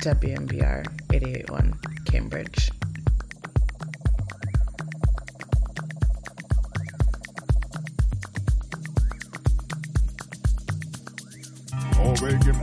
WMBR 881 Cambridge. Oh, reggae,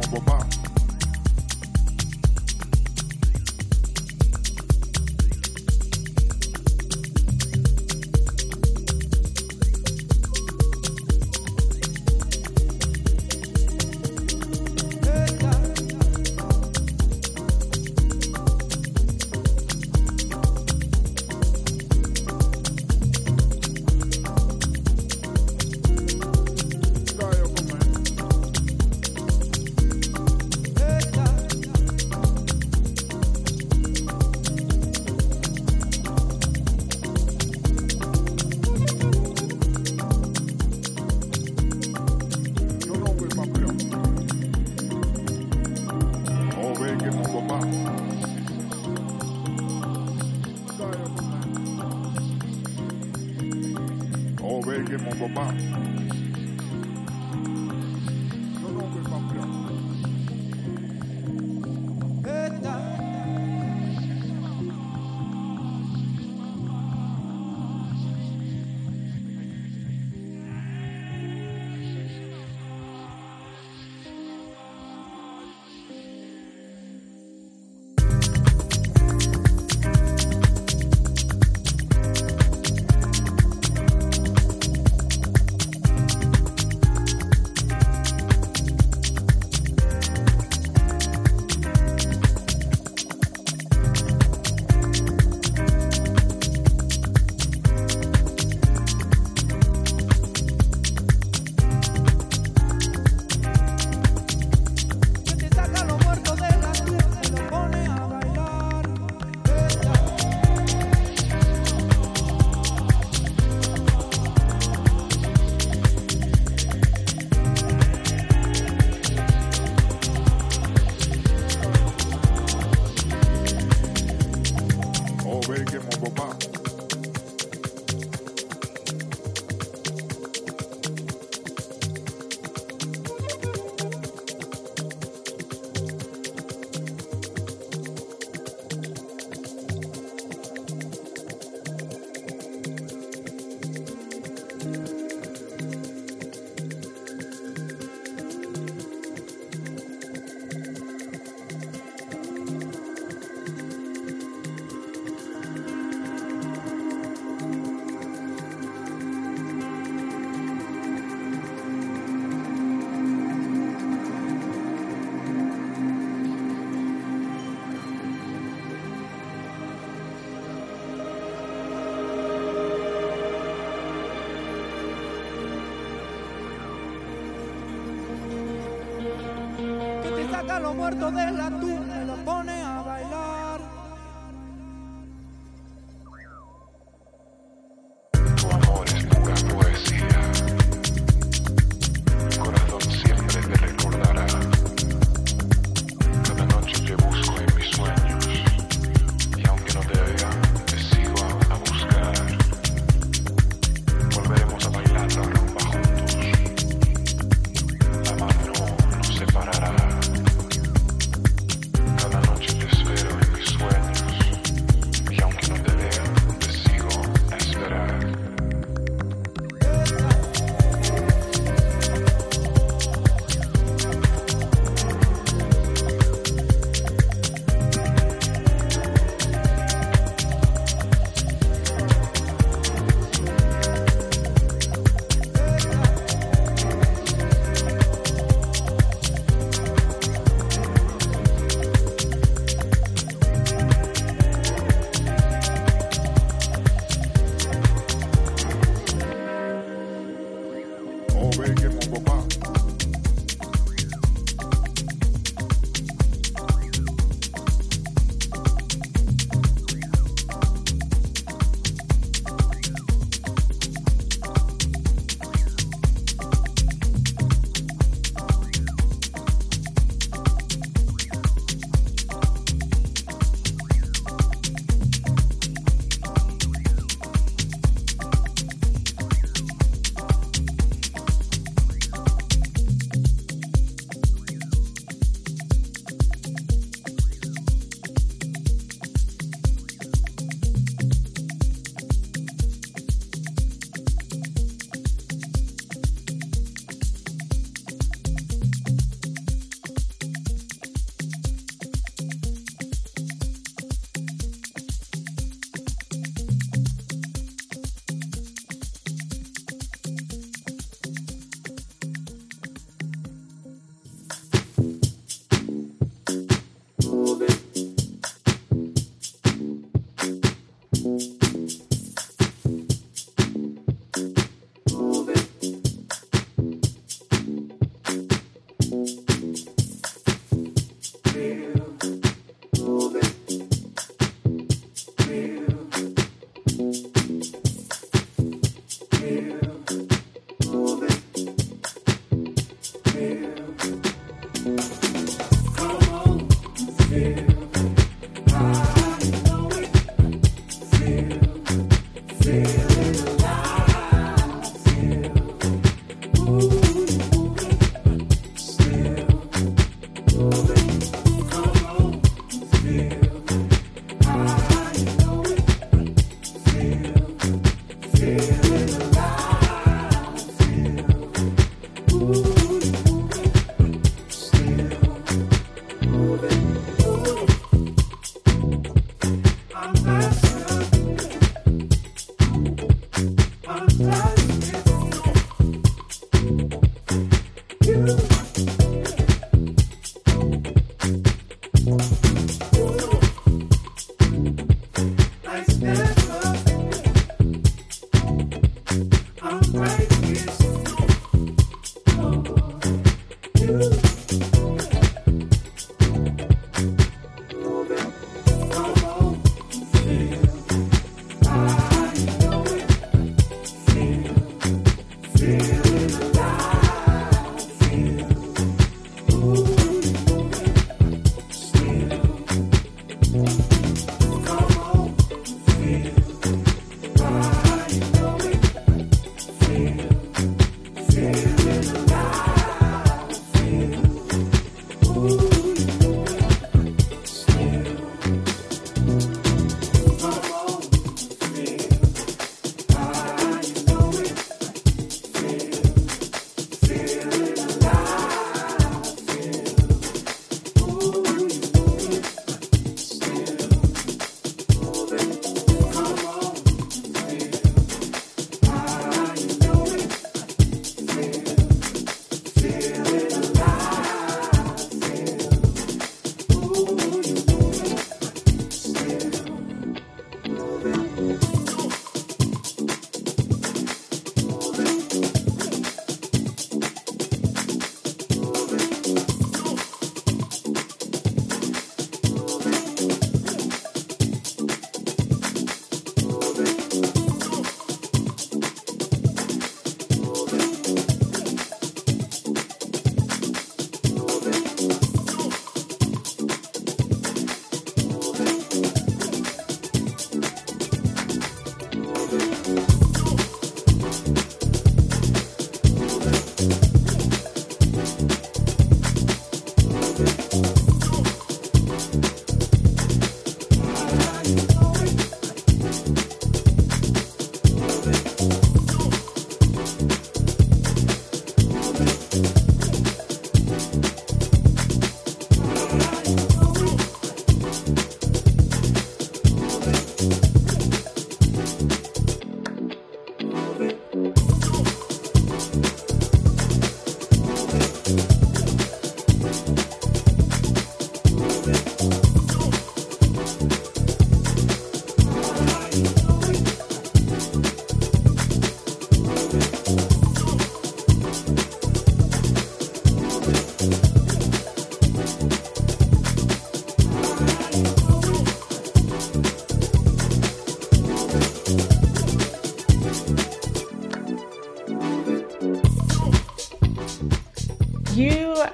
muerto del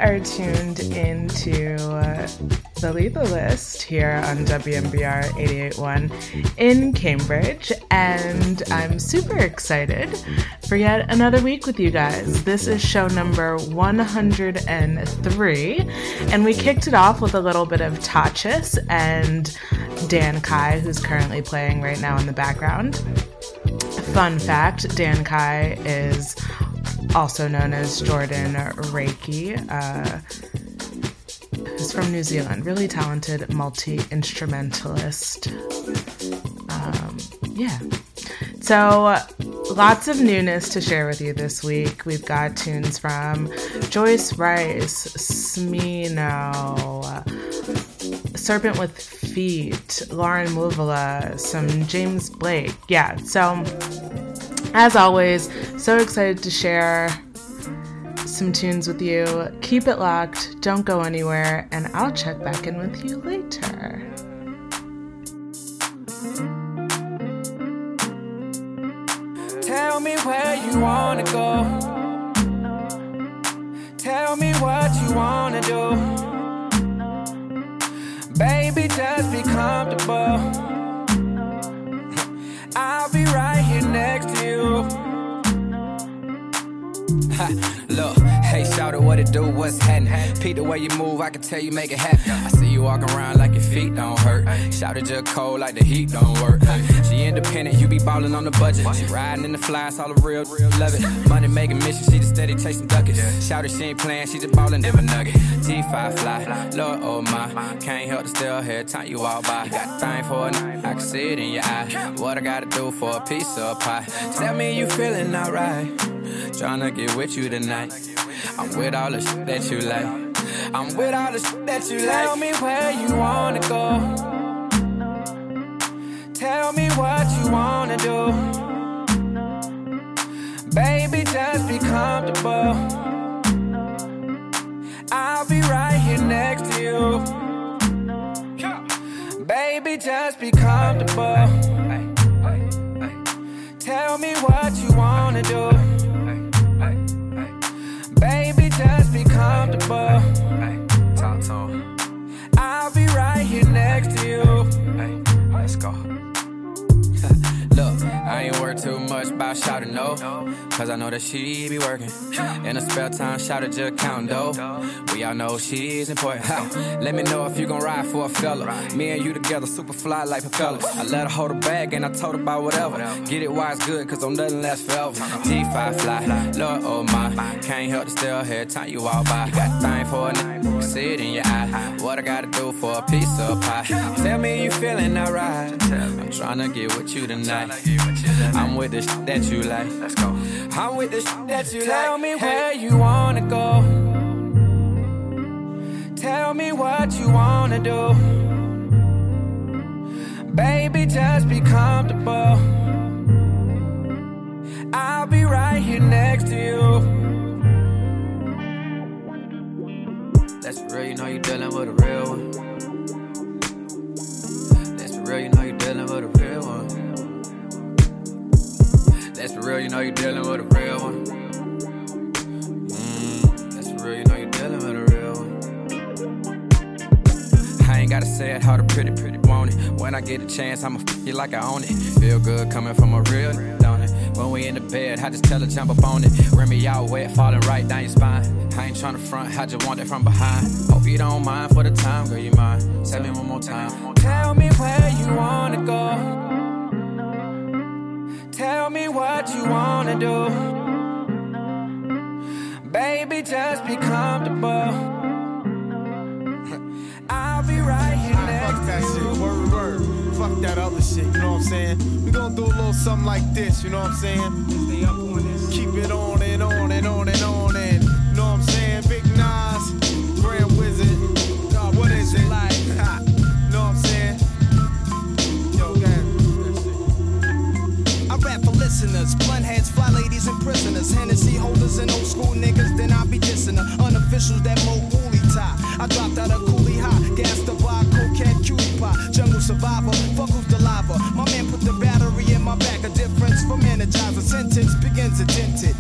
are tuned into uh, the Lethal List here on WMBR 881 in Cambridge, and I'm super excited for yet another week with you guys. This is show number 103, and we kicked it off with a little bit of Tachis and Dan Kai, who's currently playing right now in the background. Fun fact Dan Kai is also known as Jordan Reiki, uh, who's from New Zealand. Really talented multi instrumentalist. Um, yeah. So, lots of newness to share with you this week. We've got tunes from Joyce Rice, Smino, Serpent with Feet, Lauren Muvula, some James Blake. Yeah, so as always, so excited to share some tunes with you. Keep it locked, don't go anywhere, and I'll check back in with you later. Tell me where you wanna go. You move, I can tell you make it happen. I see you walking around like your feet don't hurt. Shout it just cold like the heat don't work. She independent, you be ballin' on the budget. She riding in the flies, all the real, real love it. Money making mission, she just steady chasing duckets. Shout it, she ain't playing, she just ballin' a nugget. T5 fly, Lord, oh my. Can't help to still hear time you walk by. Got the thing for night, I can see it in your eye. What I gotta do for a piece of pie? Tell me you feeling alright. Tryna get with you tonight. I'm with all the shit that you like. I'm with all the shit that you like. Tell me where you wanna go. Tell me what you wanna do. Baby, just be comfortable. I'll be right here next to you. Baby, just be comfortable. Tell me what you wanna do. Baby, just be comfortable. Be right here next to you. Hey, let's go. Look, I ain't worried too much about shouting no. Cause I know that she be working. In her spare time, shout just counting dough. We all know she's important. Ha. Let me know if you gon' ride for a fella. Me and you together, super fly like propellers. I let her hold her bag and I told her about whatever. Get it why it's good, cause don't nothing last forever. G5 fly, Lord oh my. Can't help to still hear time you walk by. You got thing for a nigga, see it in your eye. What I gotta do for a piece of pie? Tell me you feeling alright. I'm tryna get with you tonight. I'm with the shit that you like. Let's go. I'm with the shit that you like. Tell like. me where you wanna go. Tell me what you wanna do. Baby, just be comfortable. I'll be right here next to you. Let's be real, you know you're dealing with a real one. Let's be real, you know you're dealing with a real one. Let's real, you know you're dealing with a real one. Mm, let's be real, you know you're dealing with a real one. I ain't gotta say it how the pretty, pretty want it. When I get a chance, I'ma f you like I own it. Feel good coming from a real, don't it? When we in the bed, I just tell her jump up on it. Me out wet, falling right down your spine. I ain't tryna front, I just want it from behind. Hope you don't mind for the time, girl, you mind. Tell me one more time. Tell me where you wanna go. Tell me what you wanna do. Baby, just be comfortable. I'll be right here next Fuck that to you. shit. Word, word. Fuck that other shit. You know what I'm saying? We gonna do a little something like this. You know what I'm saying? Stay up on this. Keep it on and on and on and on listeners, blunt heads, fly ladies, and prisoners. Hennessy holders and old school niggas, then I be dissing her. Unofficials that mo woolly tie. I dropped out of coolie high, gas the bar, cocaine, cutie pie. Jungle survivor, fuck who's the lava. My man put the battery in my back, a difference from energizer. Sentence begins dented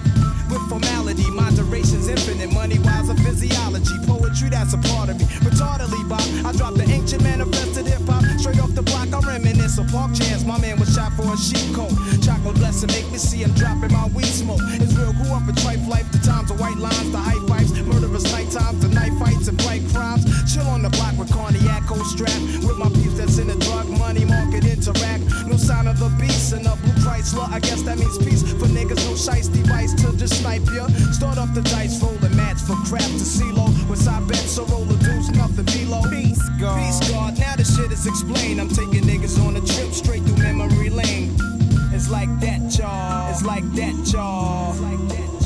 With formality, moderation's infinite. Money wise, a physiology. Poetry, that's a part of me. Retardedly, Bob. I dropped the ancient manifested hip hop. Straight off the block, I reminisce of park chance. My man was shot for a sheep coat. Chocolate blessing make me see him dropping my weed smoke. It's real, grew up in trife life. The times of white lines, the high fives, murderous night times, the night fights and bright crimes. Chill on the block with cognac, cold strap. With my peeps that's in the drug money market interact. No sign of the beast and a blue Chrysler. I guess that means peace for niggas. No shice device to just snipe ya. Start off the dice, roll a match for crap to CeeLo. With side bets, so roll the deuce, nothing below. Peace, God. Peace, God. Now the shit is explained. I'm taking niggas on a trip straight through memory lane. It's like that, y'all. It's like that, y'all. It's like that, y'all.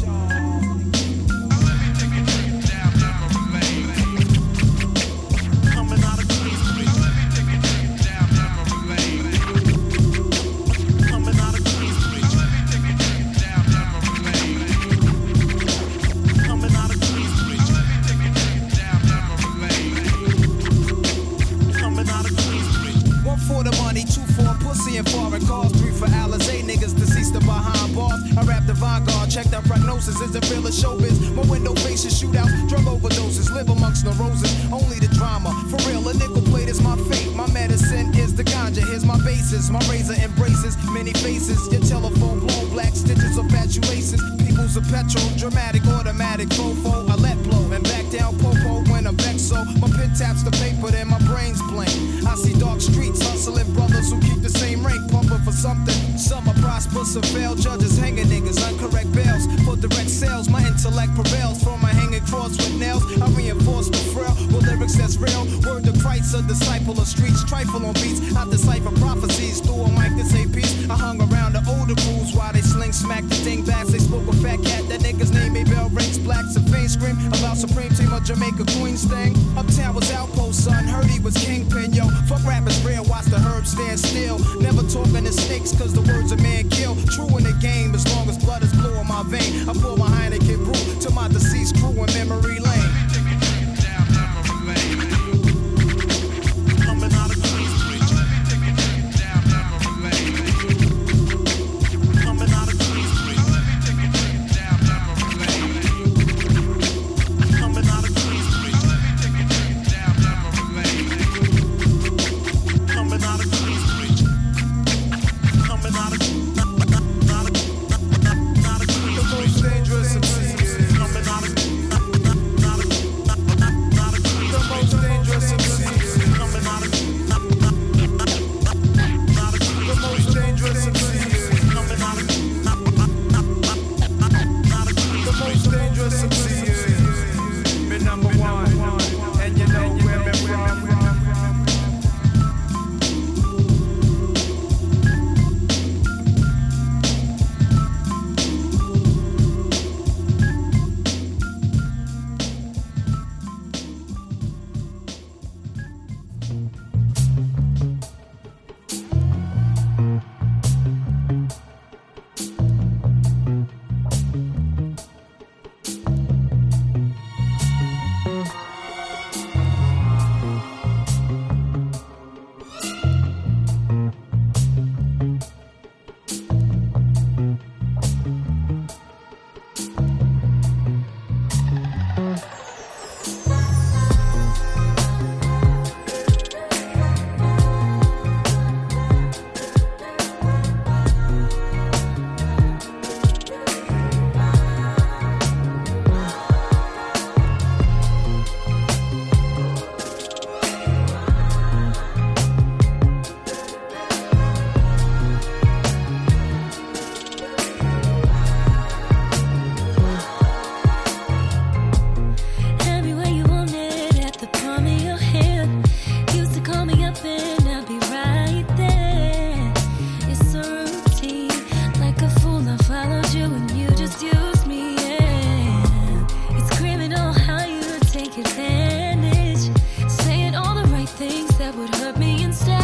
Would hurt me instead.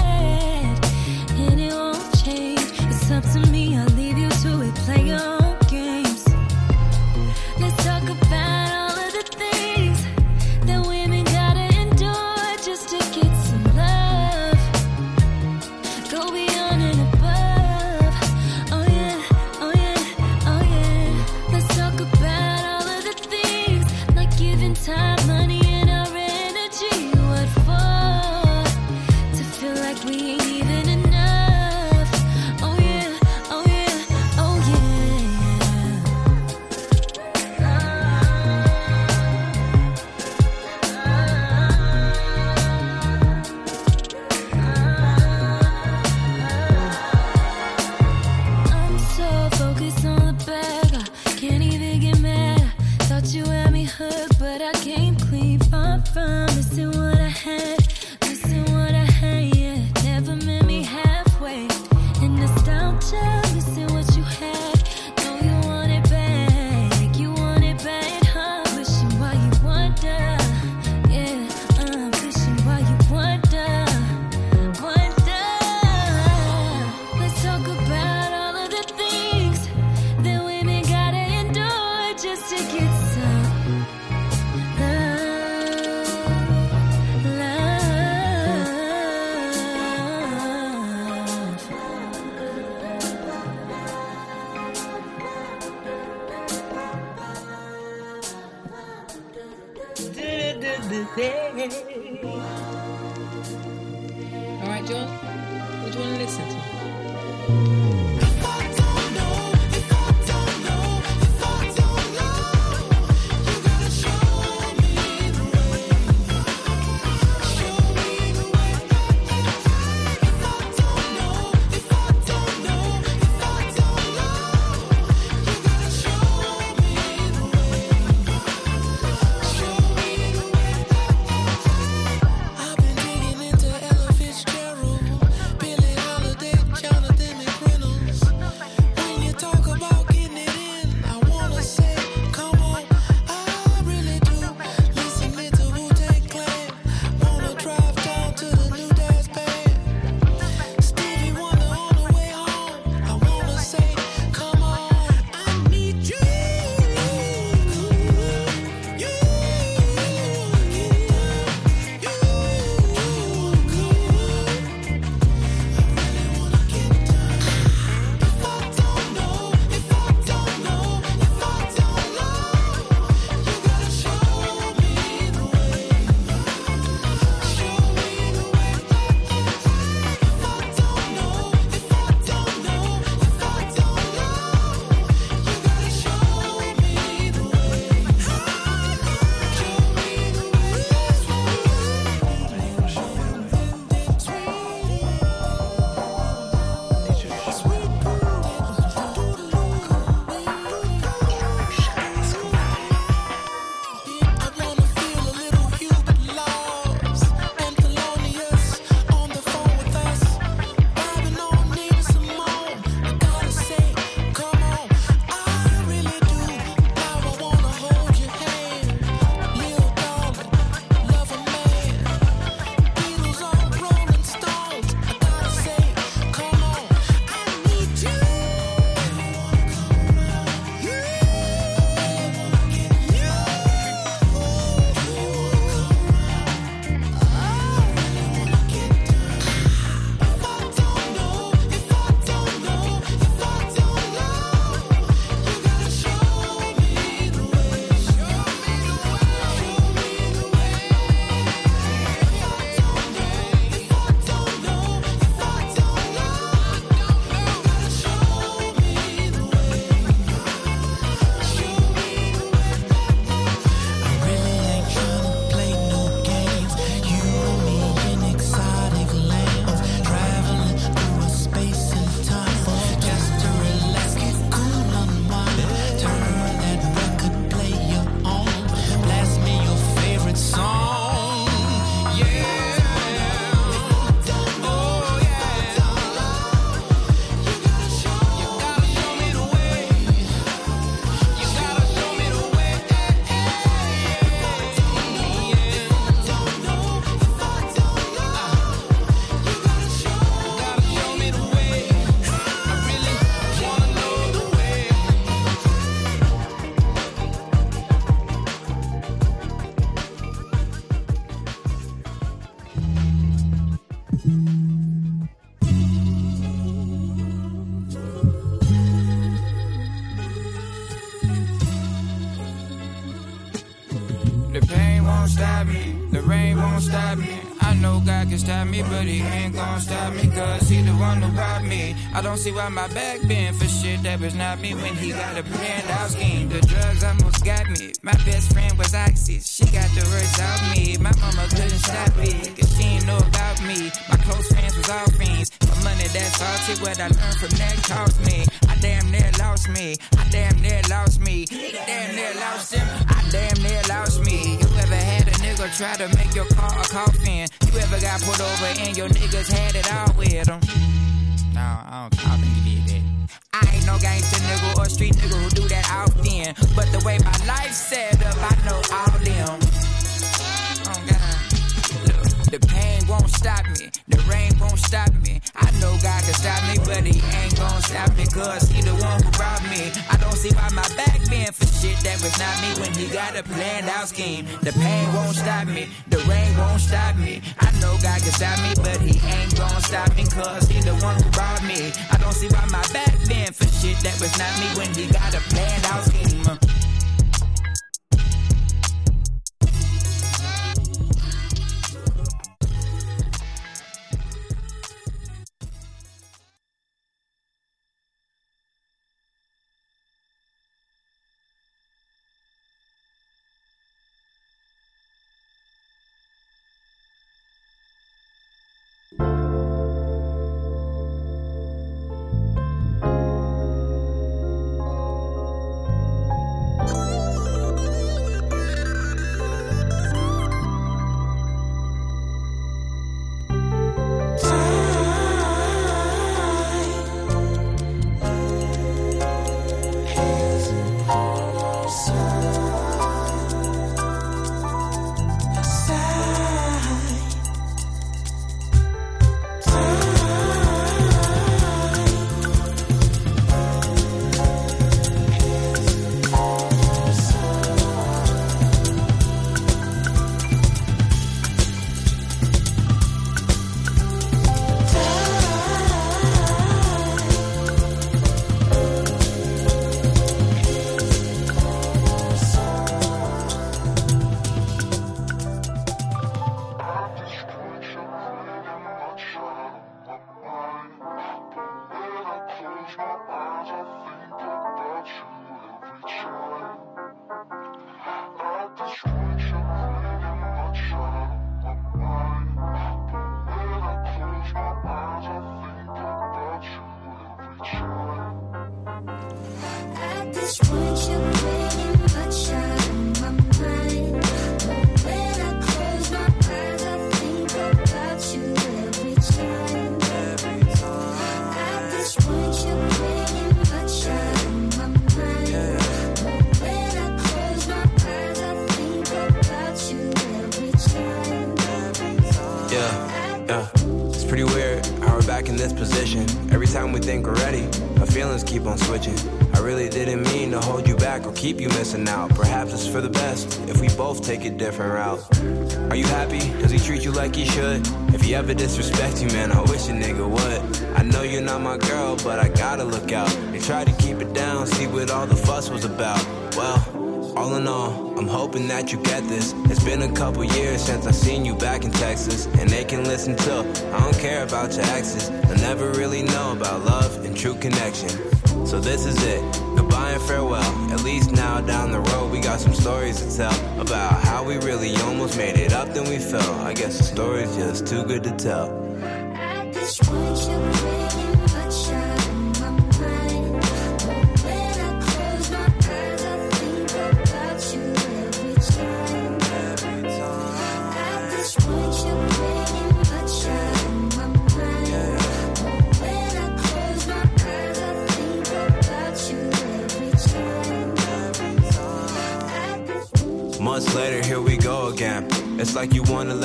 Me, but he ain't gonna stop me, cause he the one who brought me. I don't see why my back bend for shit that was not me when he got a planned out scheme. The drugs almost got me. My best friend was Oxy. She got the worst out me. My mama couldn't stop it, cause she ain't know about me. My close friends was all fiends. My money that's salty, what I learned from that cost me. I damn near lost me. I damn near lost me. He damn near lost him. I damn near lost me. You ever had a nigga try to make your car a coffin? You ever got pulled over and your niggas had it all with them? No, I don't, I don't think you did that. I ain't no gangster nigga or street nigga who do that often. But the way my life set up, I know all them. Oh God. Look, the pain won't stop me. The rain won't stop me. I know God can stop me, but he ain't gonna stop me, cause he the one who brought me. I don't see why my back shit that was not me when he got a planned out scheme. The pain won't stop me. The rain won't stop me. I know God can stop me, but he ain't gonna stop me, cause he the one who brought me. I don't see why my back bend for shit that was not me when he got a planned out scheme. Exes. They'll never really know about love and true connection. So this is it. Goodbye and farewell. At least now down the road we got some stories to tell about how we really almost made it up, then we fell. I guess the story's just too good to tell.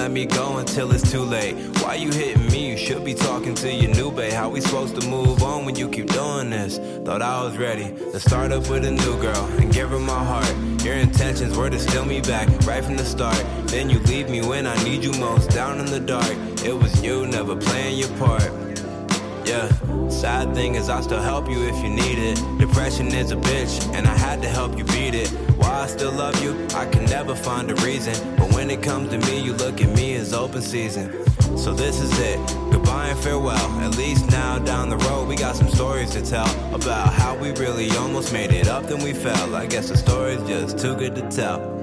let me go until it's too late. Why you hitting me? You should be talking to your new babe. How we supposed to move on when you keep doing this? Thought I was ready to start up with a new girl and give her my heart. Your intentions were to steal me back right from the start. Then you leave me when I need you most, down in the dark. It was you never playing your part. Yeah, sad thing is I still help you if you need it. Depression is a bitch, and I had to help you beat it. Why I still love you, I can never find a reason. But when it comes to me, you look at me as open season. So this is it, goodbye and farewell. At least now down the road, we got some stories to tell about how we really almost made it up, then we fell. I guess the story's just too good to tell.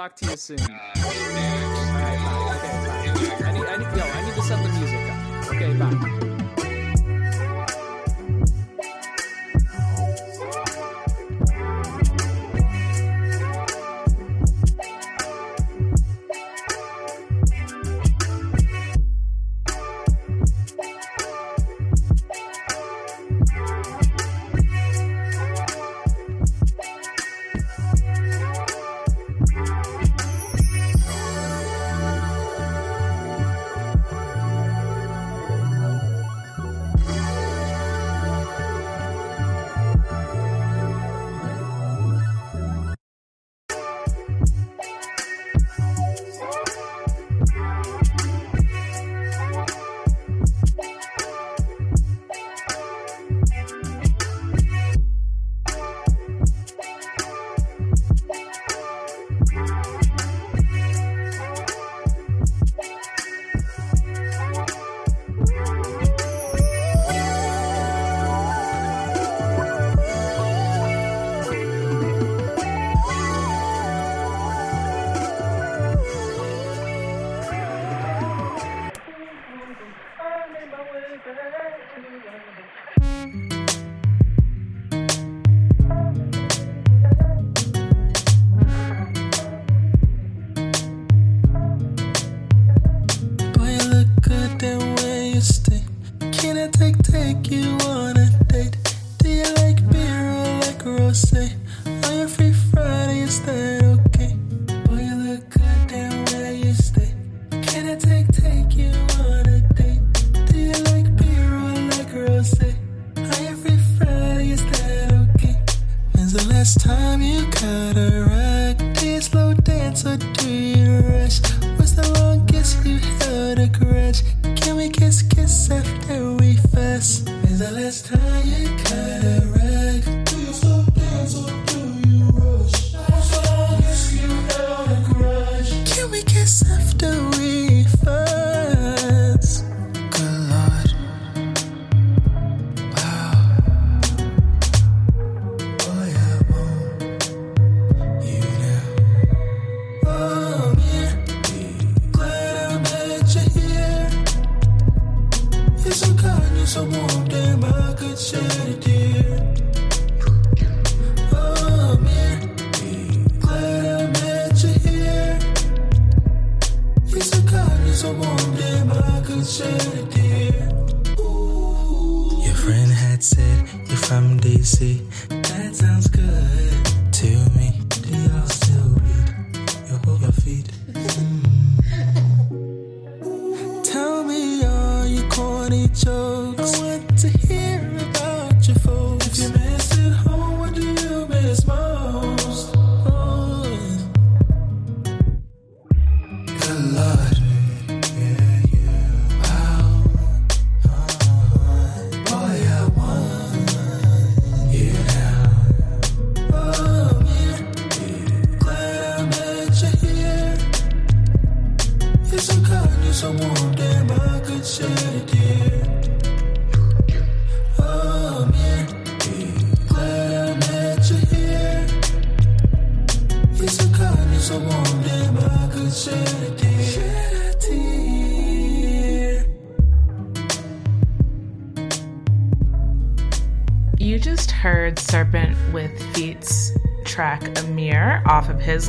talk to you soon.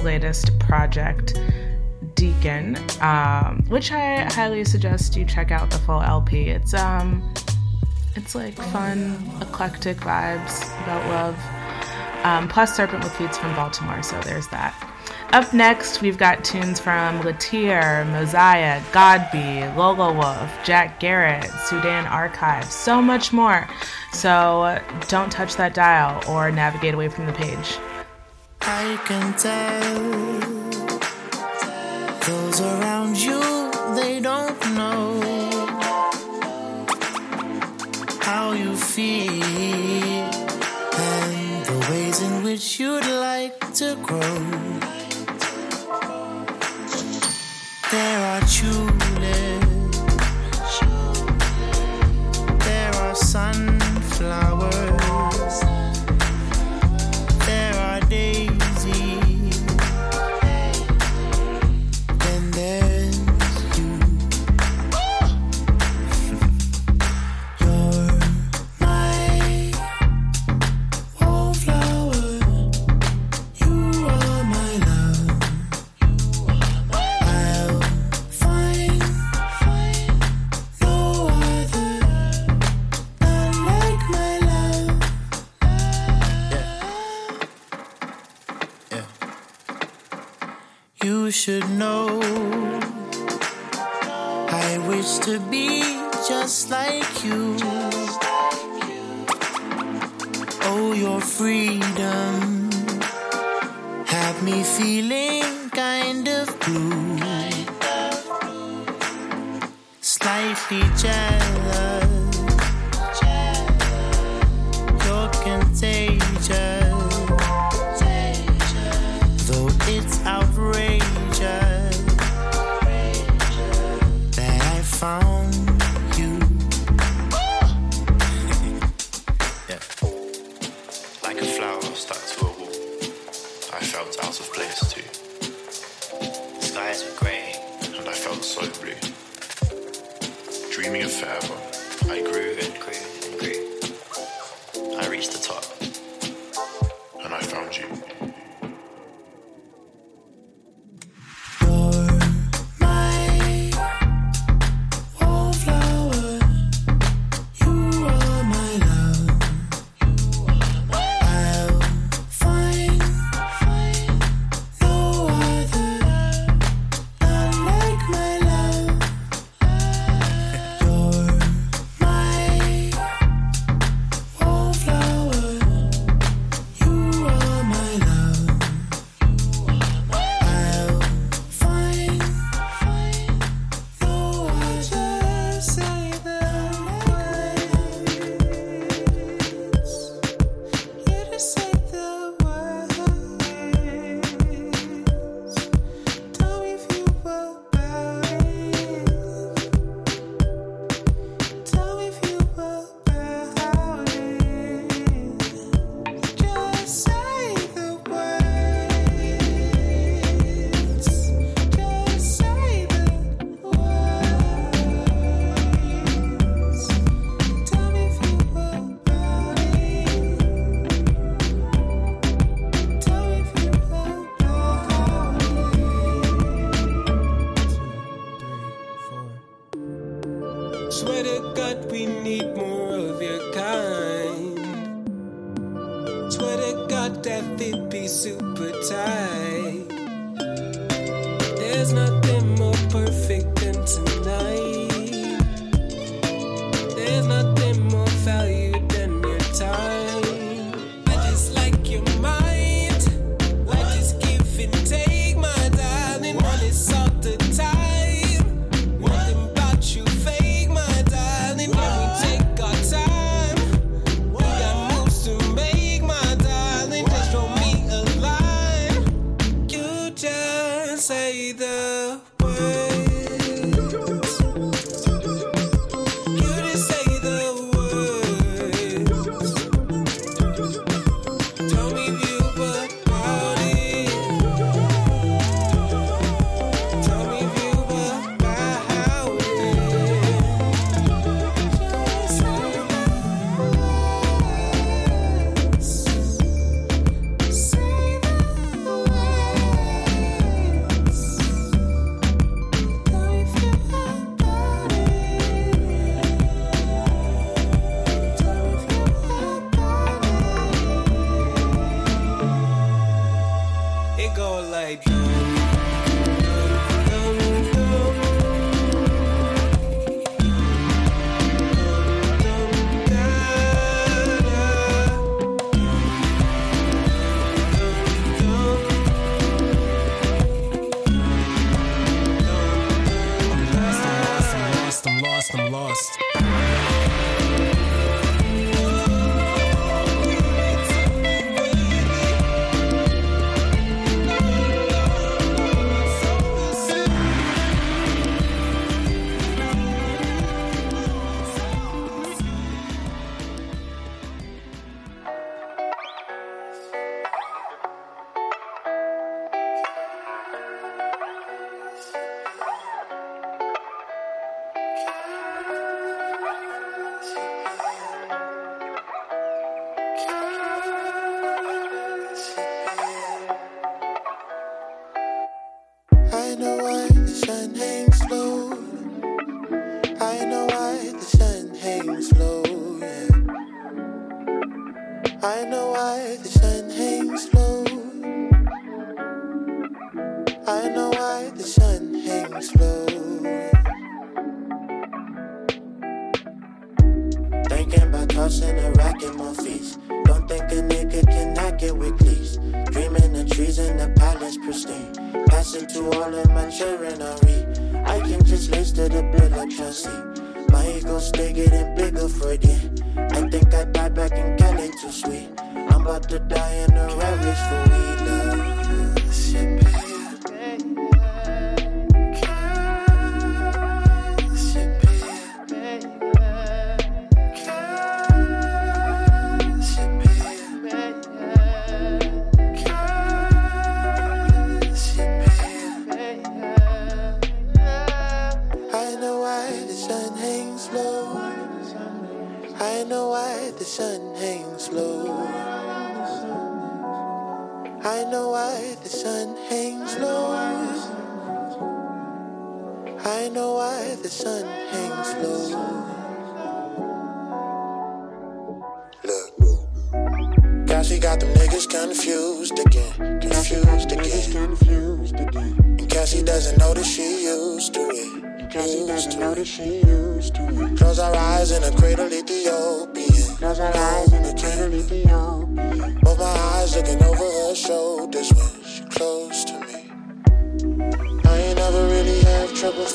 latest project, Deacon, um, which I highly suggest you check out the full LP. It's um, it's like fun, eclectic vibes about love. Um, plus, Serpent with Feet from Baltimore, so there's that. Up next, we've got tunes from Latir, Moziah, Godby, Lola Wolf, Jack Garratt, Sudan Archive, so much more. So don't touch that dial or navigate away from the page. I can tell those around you, they don't know how you feel and the ways in which you'd like to grow.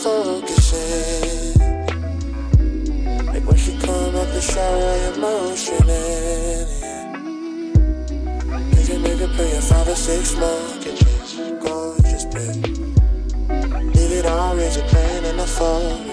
solo kissing. Like when she come out the shower, I'm motioning. Nigga play a five or six more. Can change, go. Leave it all, raise your plan in the fall.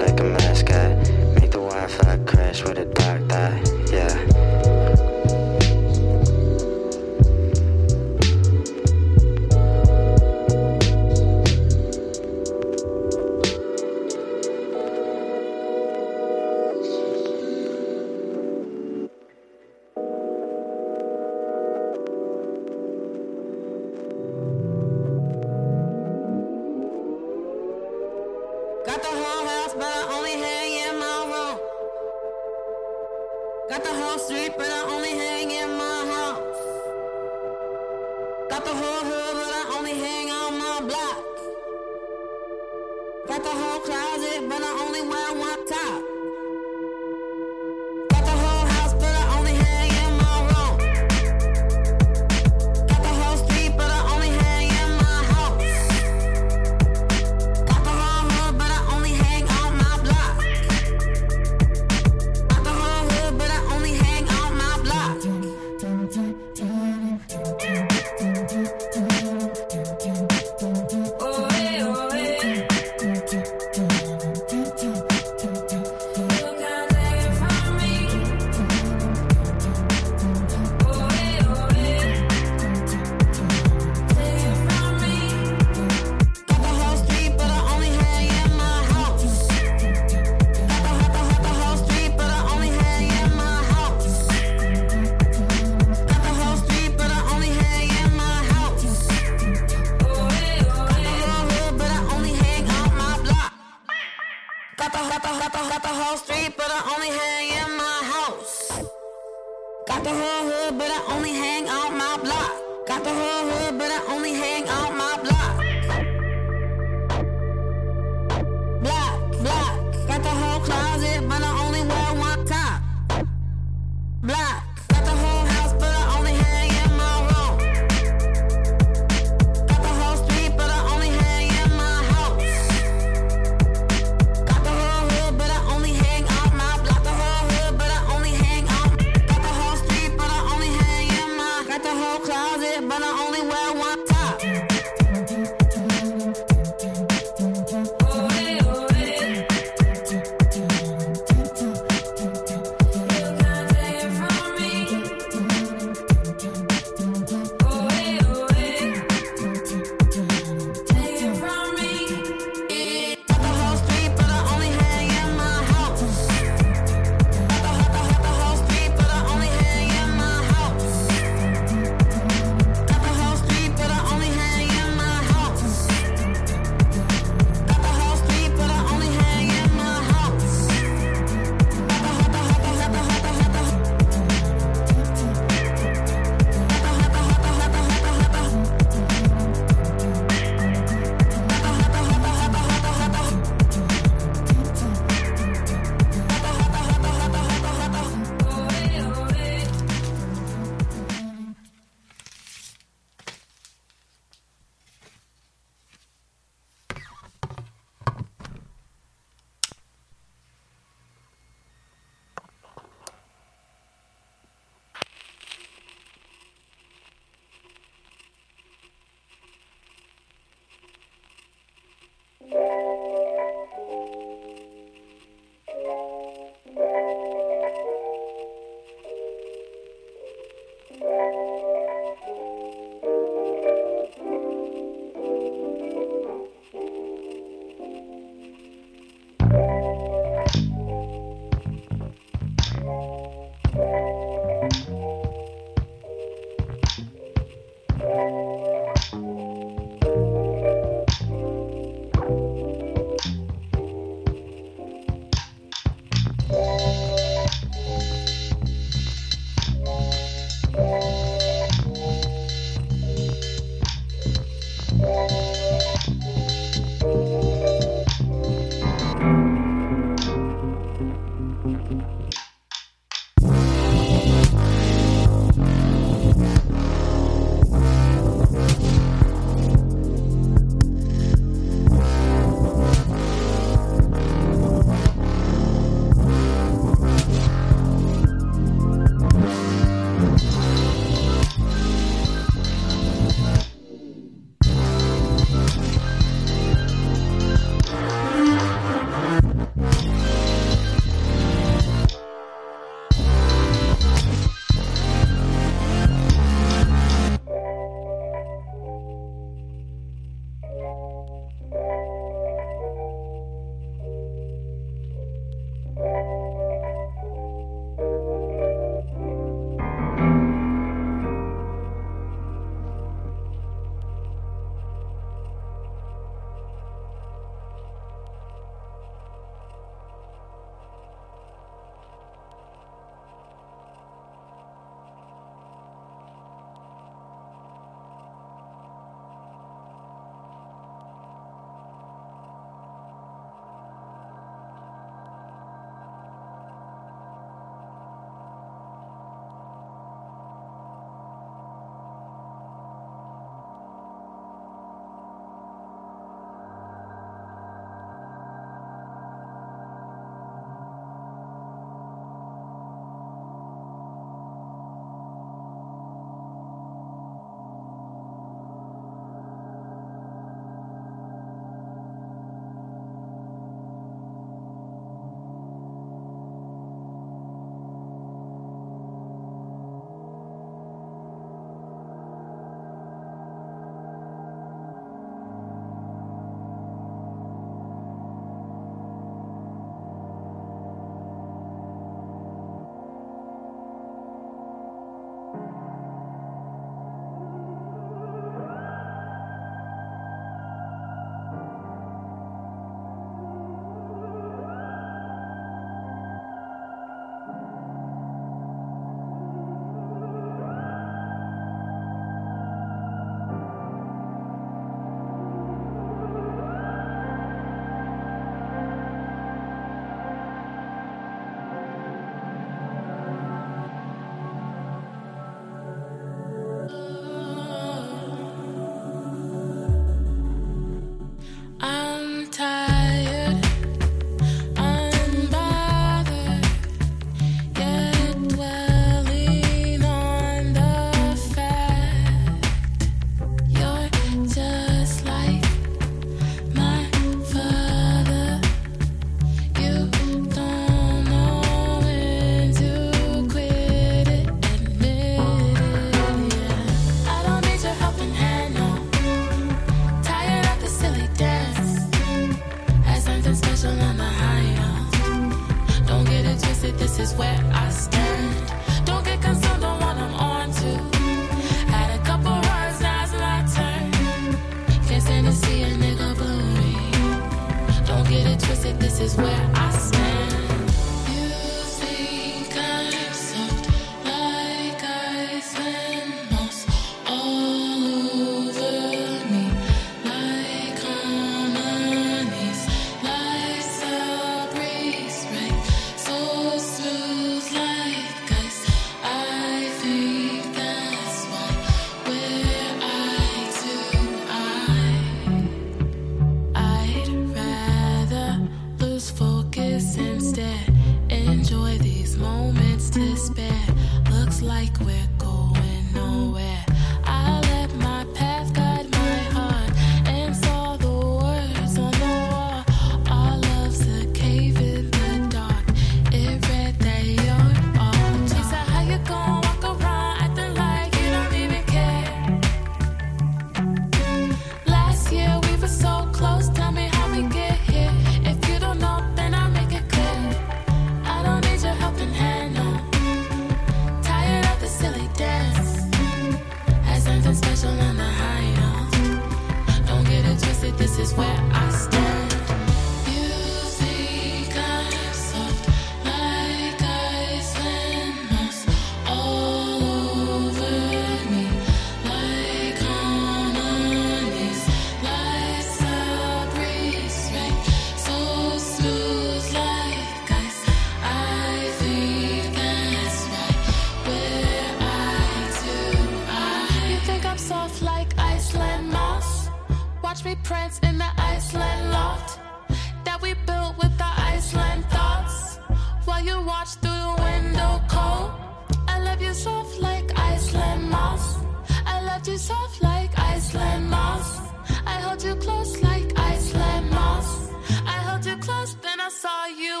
touch you soft like Iceland moss. I held you close like Iceland moss. I held you close, then I saw you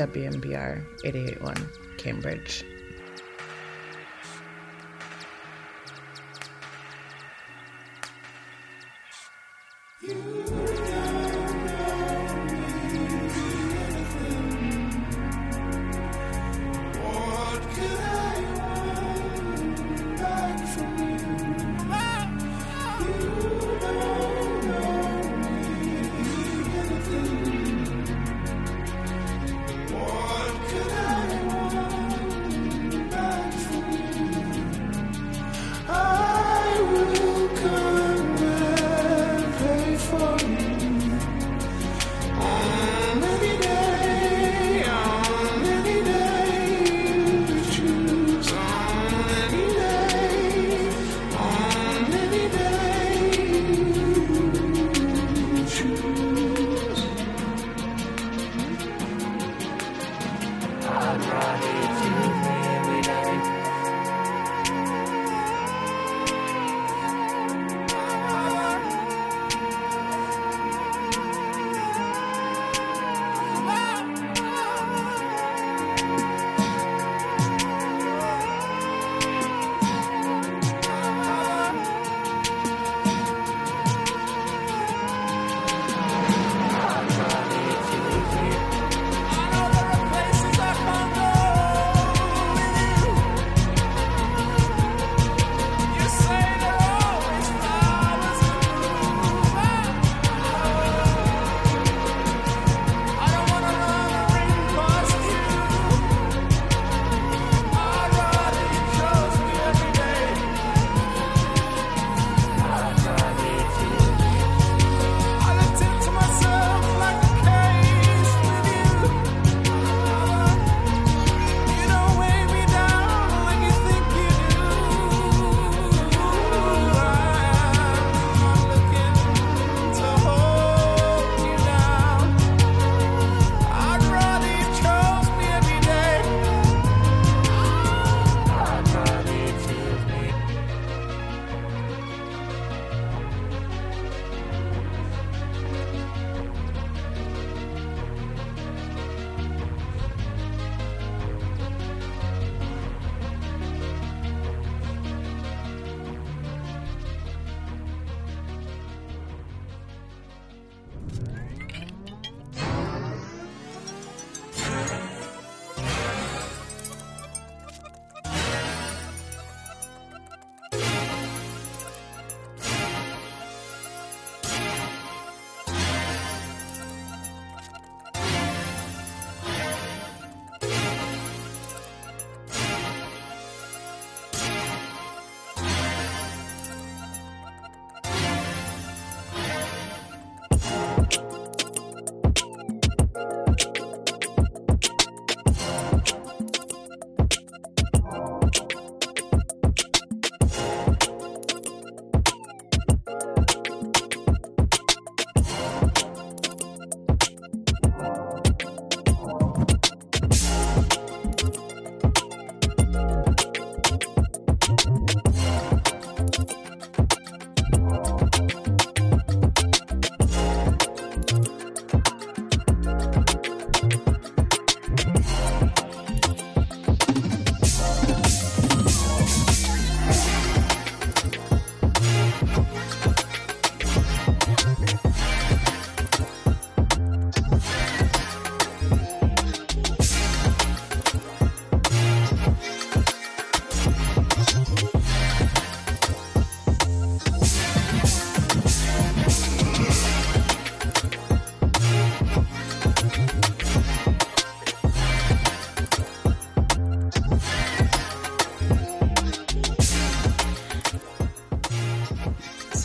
WMBR 881 Cambridge.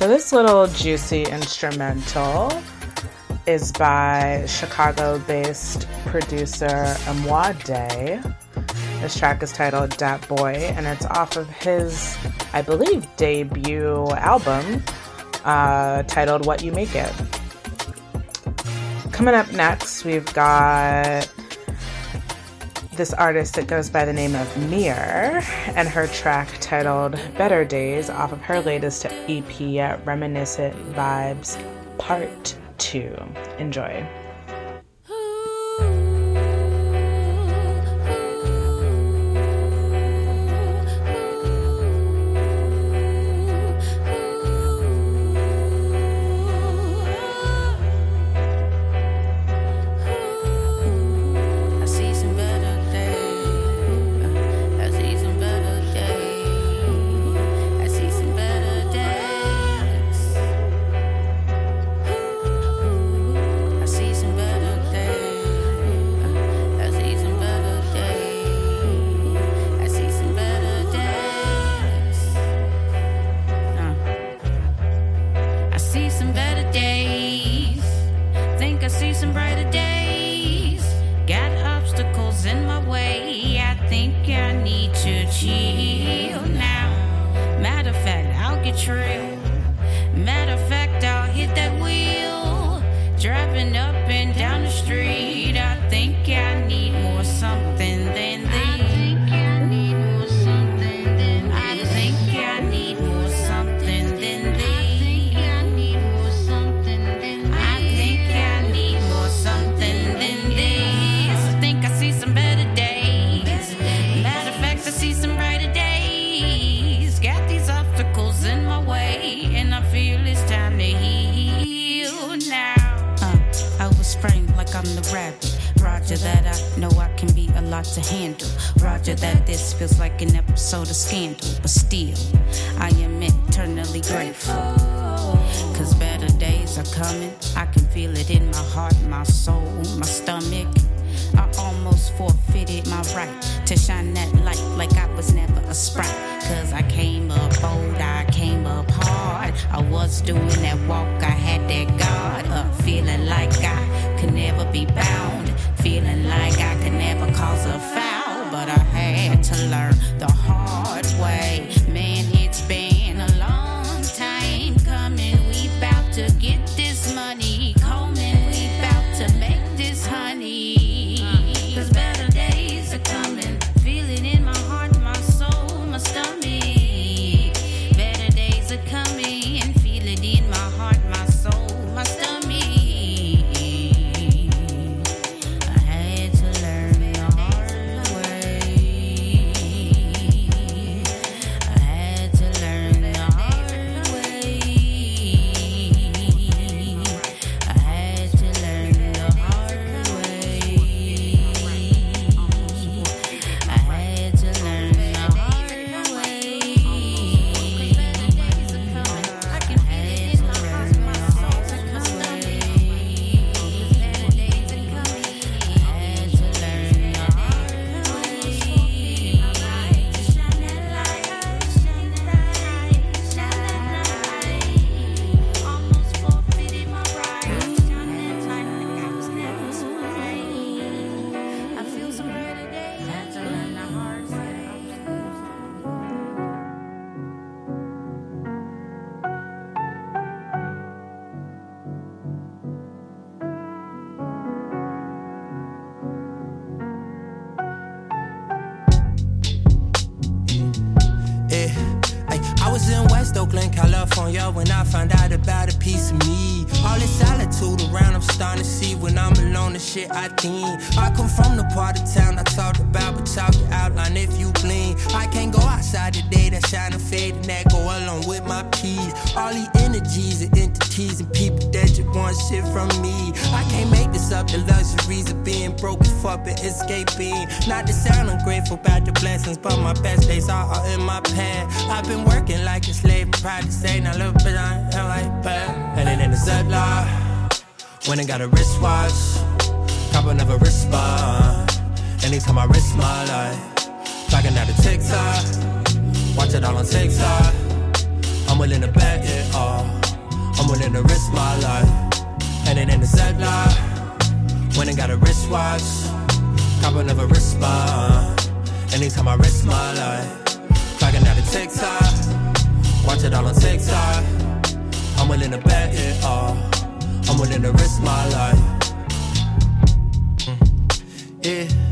So this little juicy instrumental is by Chicago-based producer omoidé. This track is titled Dat Boi, and it's off of his, I believe, debut album uh, titled What You Make It. Coming up next, we've got this artist that goes by the name of Miir and her track titled Better Dayz off of her latest EP, Reminiscent Vibes Part 2. Enjoy. grateful about the blessings, but my best days are all in my past. I've been working like a slave, proud to say, now look, but I am like bad. And it in the Ziploc, when I got a wristwatch, cop never respond. Anytime I risk my life, clocking out a TikTok, watch it all on TikTok. I'm willing to bet it all, I'm willing to risk my life. And it in the Ziploc, when I got a wristwatch, cop never respond. Anytime I risk my life. Clocking out the TikTok. Watch it all on TikTok. I'm willing to bet it all. I'm willing to risk my life. Mm. Yeah.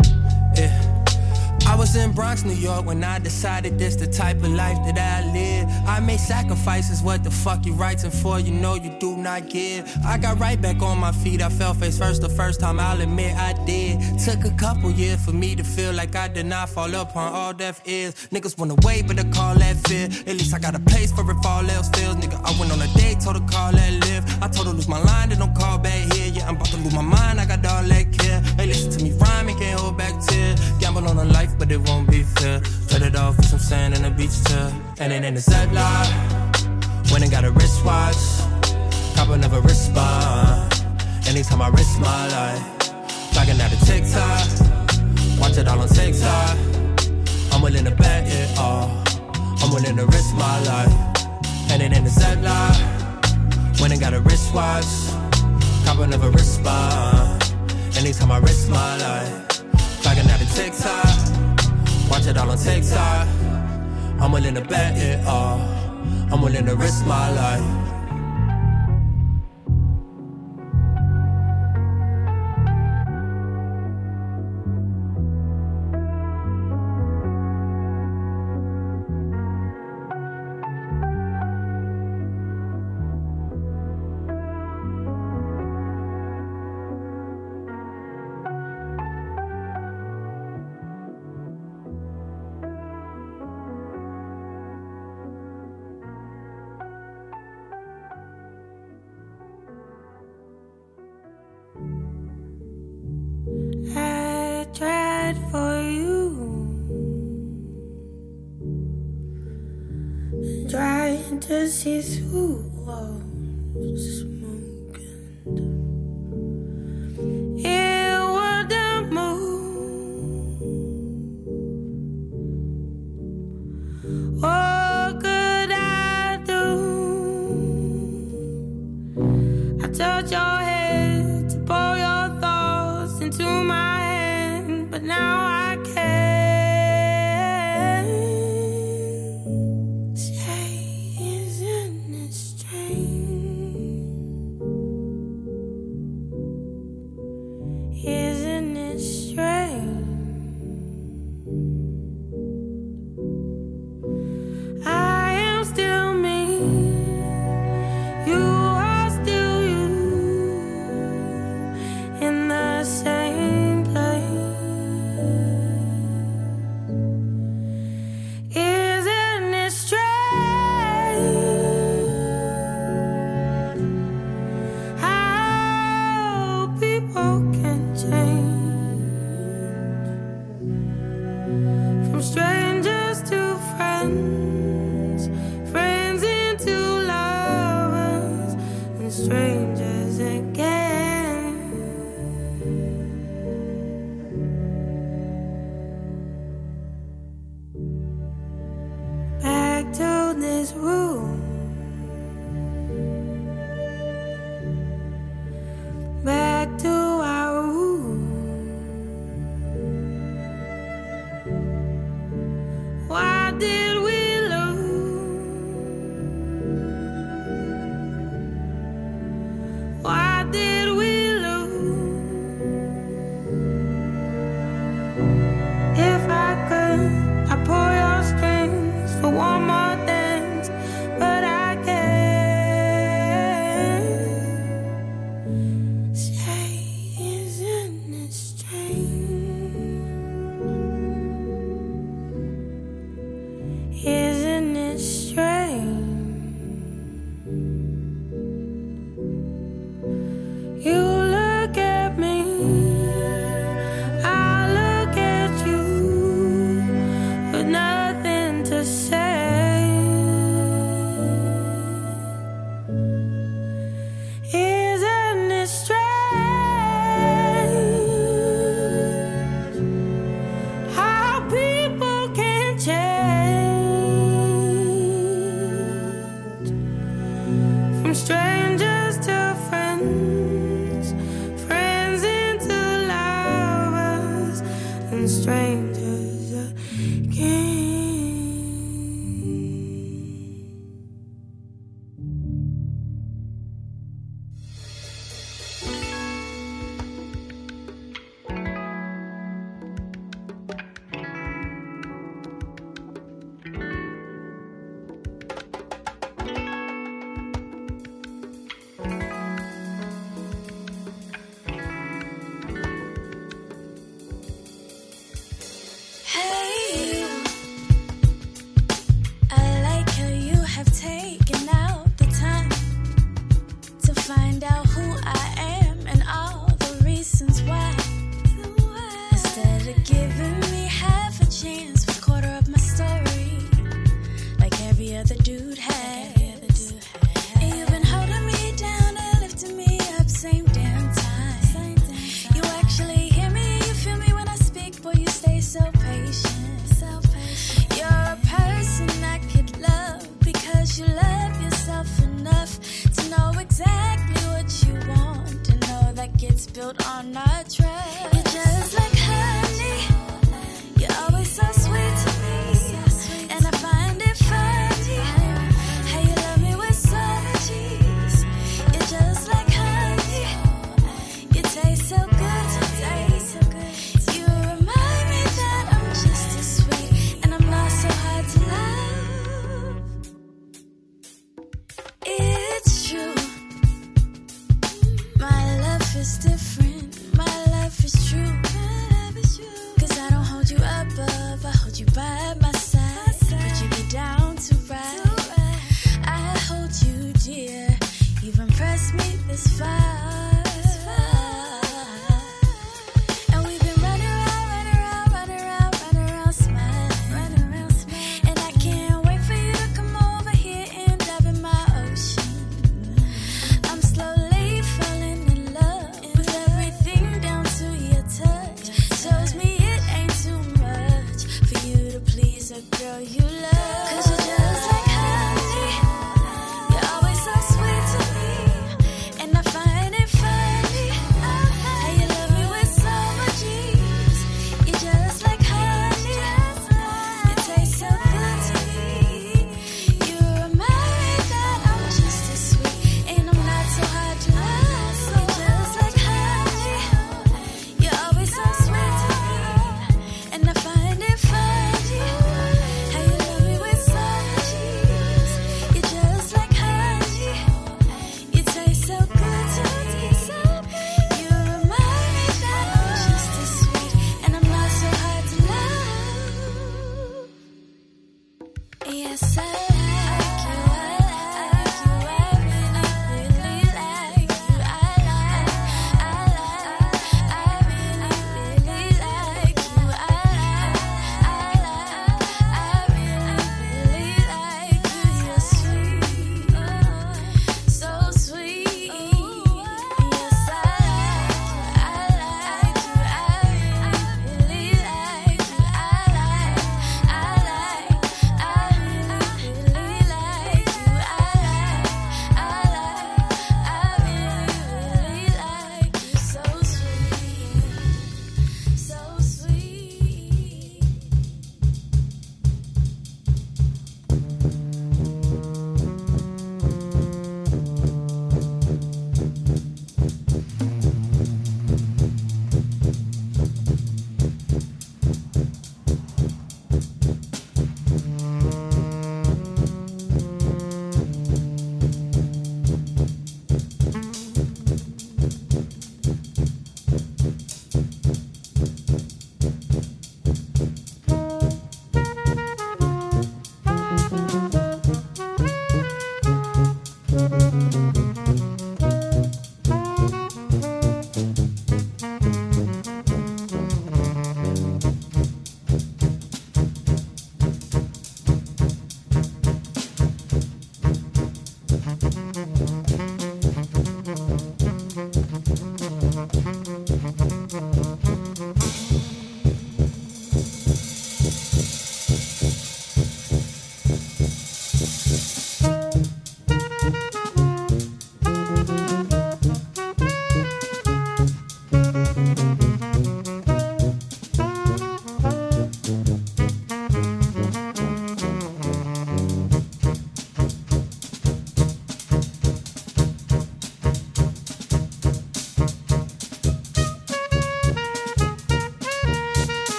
I was in Bronx, New York when I decided this the type of life that I live. I made sacrifices, what the fuck you writing for? You know you do not give. I got right back on my feet, I fell face first the first time, I'll admit I did. Took a couple years for me to feel like I did not fall upon all deaf ears. Niggas wanna wait, but I call that fear. At least I got a place for if all else fails. Nigga, I went on a date, told her call that live. I told her lose my line, then don't call back here. Yeah, I'm about to lose my mind, I got all that care. Hey, listen to me rhyme, and can't hold back tears. Gamble on a life, but it won't be fair. Trade it off for some sand and a beach chair. And then in the Ziploc, when I got a wristwatch, of a wristband. Anytime I risk my life, clocking out the TikTok, watch it all on TikTok. I'm willing to bet it all. I'm willing to risk my life. And then in the Ziploc, when I got a wristwatch, of a wristband. Anytime I risk my life, clocking out the TikTok. Watch it all on TikTok. I'm willing to bet it all. I'm willing to risk my life. See through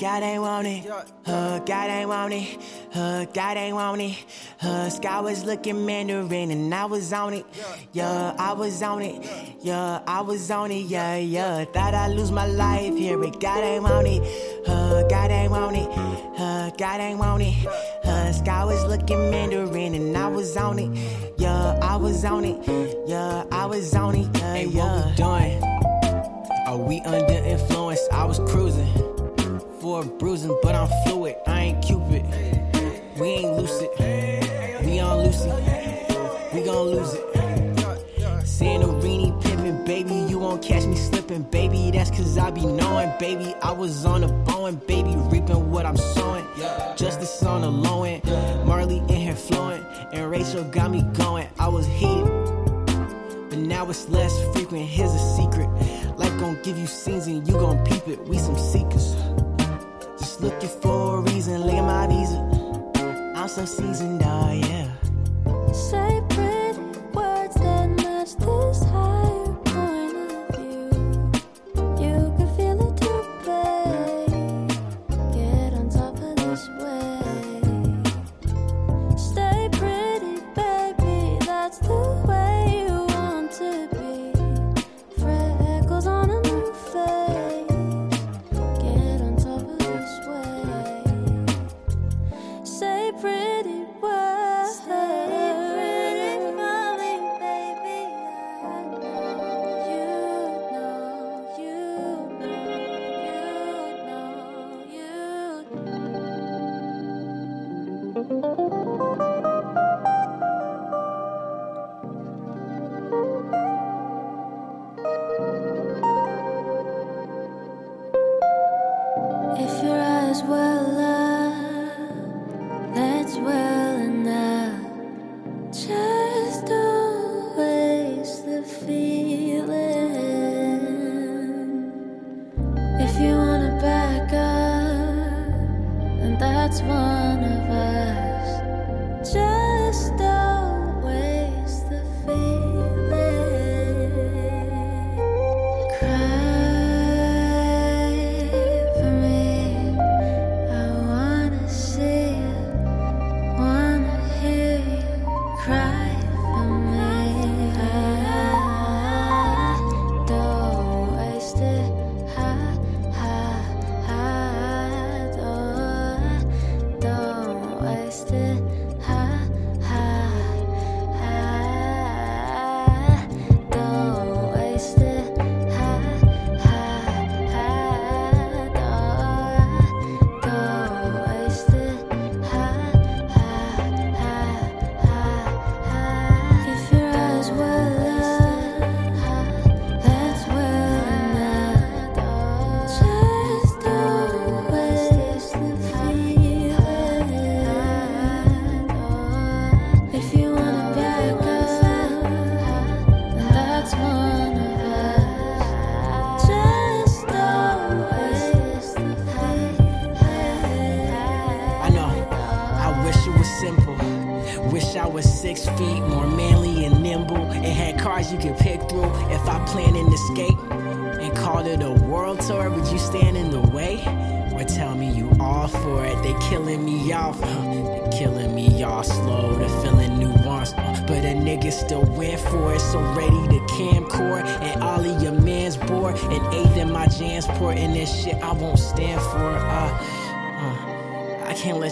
God ain't want it. Uh, God ain't want it. Uh, God ain't want it. Uh, sky was looking Mandarin and I was on it. Yeah, I was on it. Yeah, I was on it. Yeah, yeah. Thought I'd lose my life here, but God ain't want it. Uh, God ain't want it. Uh, God ain't want it. Uh, sky was looking Mandarin and I was on it. Yeah, I was on it. Yeah, I was on it. Yeah, yeah. Hey, what we doing? Are we under influence? I was cruising for a bruising, but I'm fluid. I ain't Cupid. We ain't lucid. We on Lucy. We gon' lose it. Santorini pippin, baby, you won't catch me slippin', baby. That's cause I be knowin', baby. I was on a bowin'. baby, reaping what I'm sowin'. Justice on a low Marley in here flowin', and Rachel got me goin'. I was heated, but now it's less frequent. Here's a secret: life gon' give you scenes and you gon' peep it. We some seekers. Looking for a reason, look at my visa. I'm so seasoned, ah, yeah. Say pretty words that match this.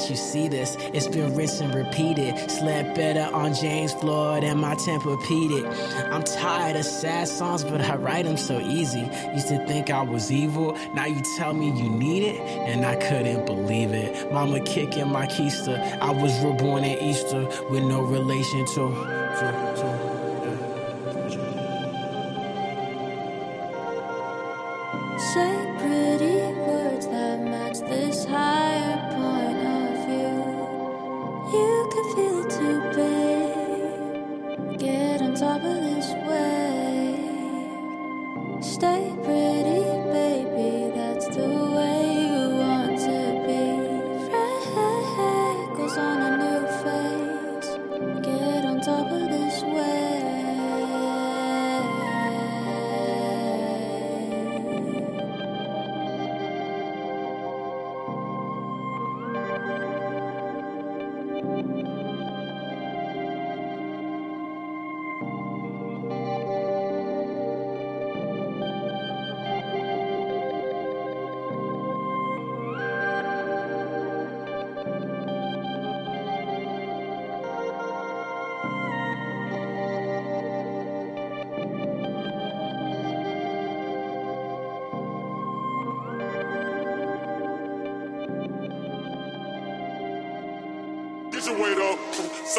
You see this. It's been and repeated. Slept better on James Floyd and my Tempur-Pedic. I'm tired of sad songs, but I write them so easy. Used to think I was evil. Now you tell me you need it, and I couldn't believe it. Mama kicking my keister. I was reborn at Easter with no relation to, top of this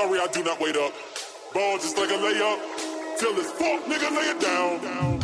Sorry, I do not wait up. Ball just like a layup. Till it's fuck, nigga, lay it down.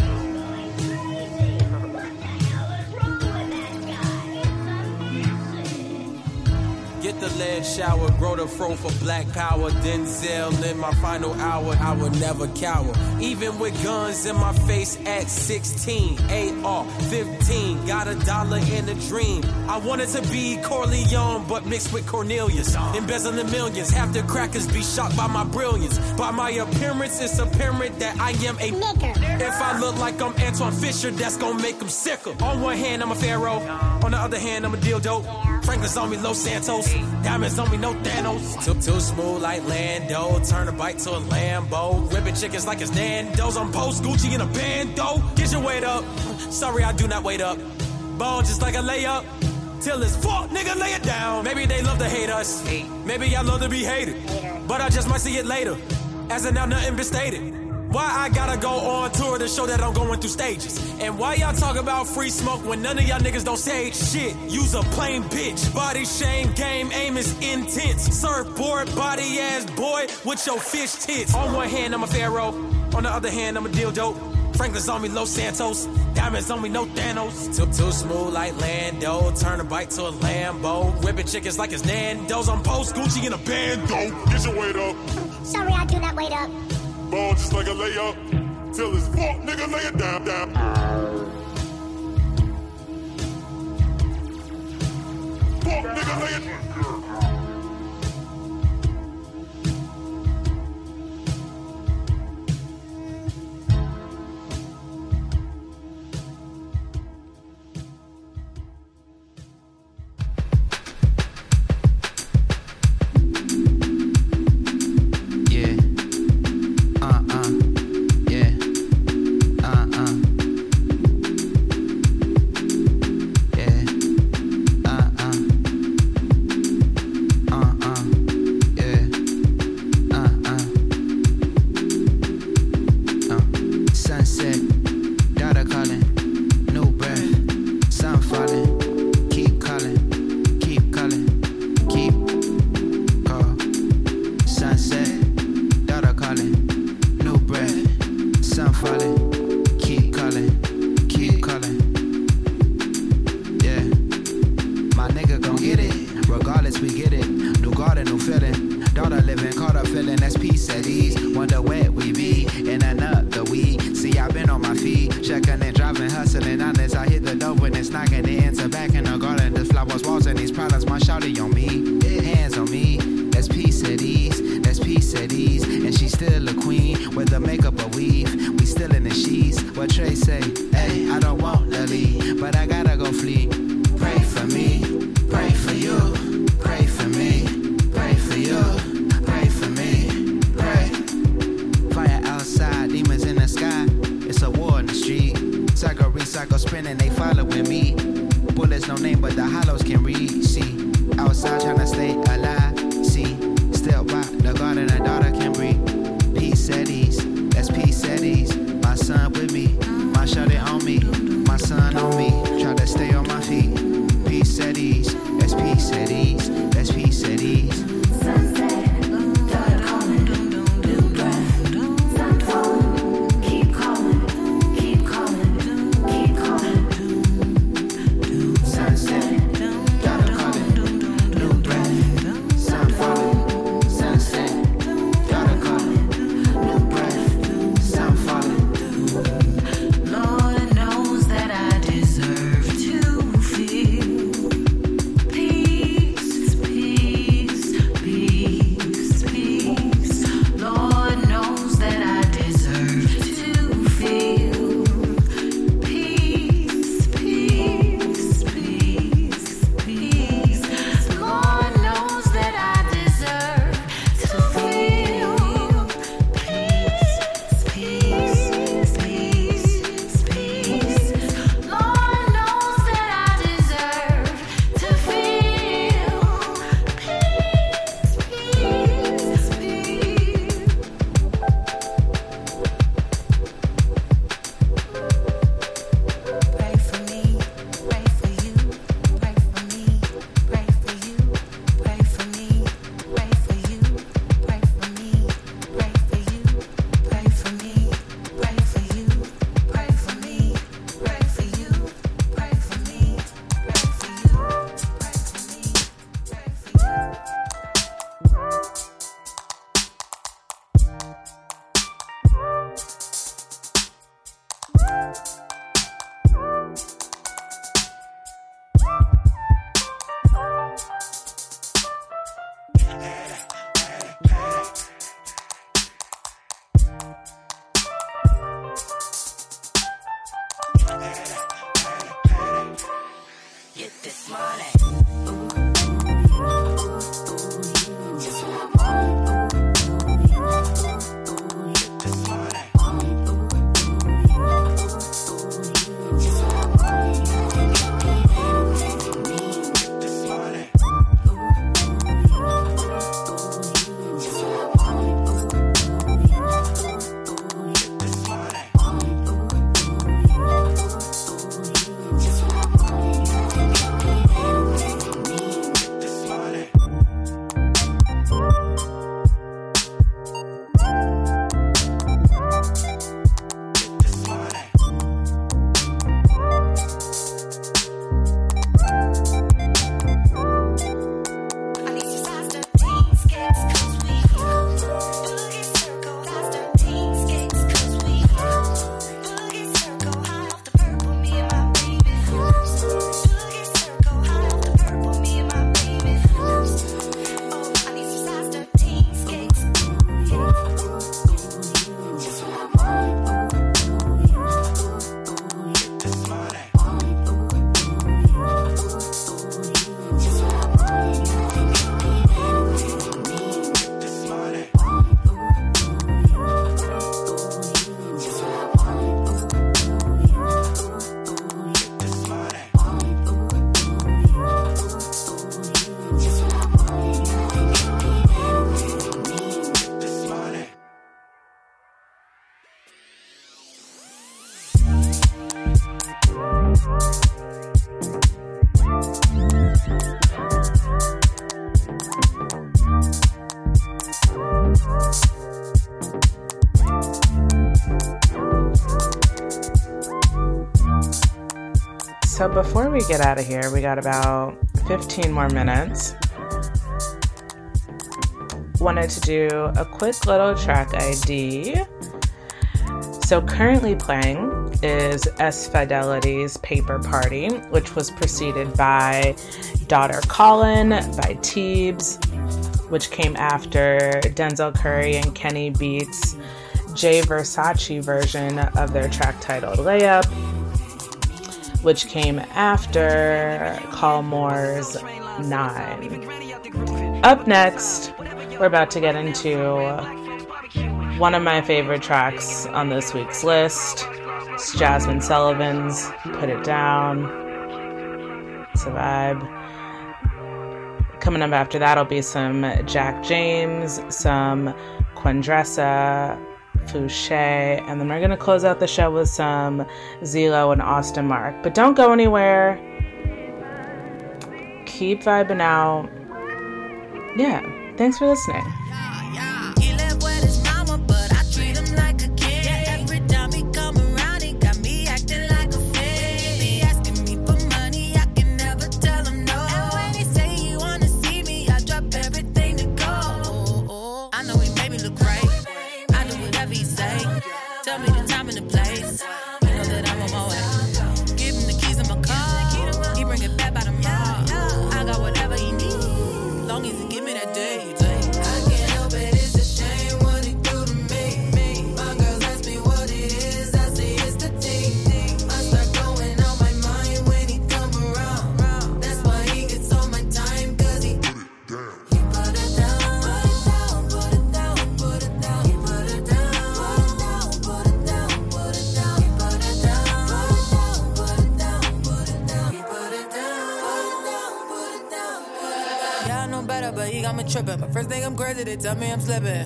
The lead shower, grow the fro for black power. Denzel in my final hour, I will never cower. Even with guns in my face at 16, AR 15, got a dollar in a dream. I wanted to be Corleone, but mixed with Cornelius. Embezzling millions, half the crackers be shocked by my brilliance. By my appearance, it's apparent that I am a nigger. If I look like I'm Antwone Fisher, that's gonna make them sicker. On one hand, I'm a pharaoh. On the other hand, I'm a deal dope. Franklin's on me, Los Santos. Diamonds on me, no Thanos. Too, too smooth like Lando. Turn a bike to a Lambo. Ripping chickens like it's Nando's. I'm post Gucci in a bando. Get your weight up. Sorry, I do not wait up. Ball just like a layup. Till it's fuck, nigga, lay it down. Maybe they love to hate us. Maybe I love to be hated. But I just might see it later. As of now, nothing been stated. Why I gotta go on tour to show that I'm going through stages? And why y'all talk about free smoke when none of y'all niggas don't say shit? Use a plain bitch. Body shame game, aim is intense. Surfboard, body ass boy with your fish tits. On one hand, I'm a pharaoh. On the other hand, I'm a dildo. Franklin's on me, Los Santos. Diamonds on me, no Thanos. Too, too smooth like Lando. Turn a bike to a Lambo. Whipping chickens like it's Nando's. I'm post Gucci in a bando. Get your weight up. Sorry, I do not wait up. Ball just like a layup. Till it's fuck, nigga, lay it down. down. Fuck, nigga, lay it knocking. It back in the garden. The flowers, walls, and these products. My shawty on me. Hands on me. That's peace at ease, that's peace at ease. And she's still a queen with the makeup or weave. We still in the sheets. What Trey say? Hey, I don't want to leave, but I gotta go flee. Pray for me, pray for you, pray for me, pray for you, pray for me, pray. Fire outside, demons in the sky. It's a war in the street. Cycle, recycle, spinning, they following me. Name, but the hollows can read. See, outside trying to stay we get out of here, we got about 15 more minutes. Wanted to do a quick little track ID. So, currently playing is S Fidelity's Paper Party, which was preceded by Daughter Colin by Teebs, which came after Denzel Curry and Kenny Beats' Jay Versace version of their track titled Layup which came after Call More's Nine. Up next, we're about to get into one of my favorite tracks on this week's list. It's Jazmine Sullivan's Put It Down. It's a vibe. Coming up after that'll be some Jack James, some Quendressa, Fouché. And then we're going to close out the show with some Zelo and Austin Mark. But don't go anywhere. Keep vibing out. Yeah. Thanks for listening. tripping. But first thing I'm crazy, they tell me I'm slipping.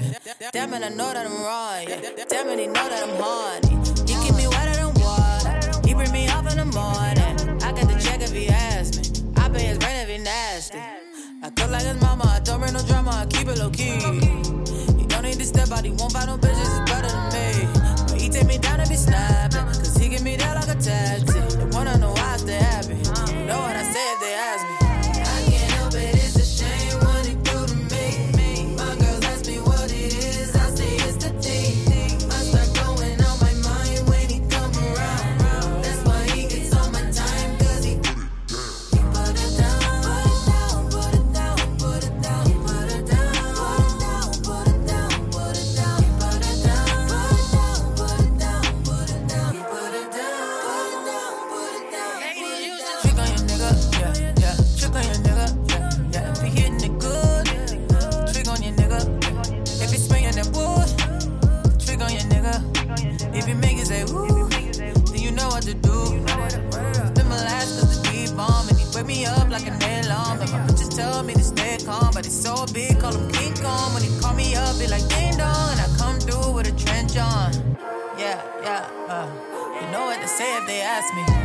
Damn it, I know that I'm wrong. Damn it, he know that I'm horny. He keep me wetter than water. He bring me up in the morning. I got the check if he asked me. I pay his rent if he nasty. I cook like his mama. I don't bring no drama. I keep it low key. He don't need to step out. He won't find no bitches. Better than me. But he take me down and be snapping. Cause he give me that like a taxi. They wanna know why I stay happy. Know what I say if they ask me. but it's so big, call him King Kong. When he call me up, be like ding dong, and I come through with a trench on. Yeah, yeah, uh, you know what to say if they ask me.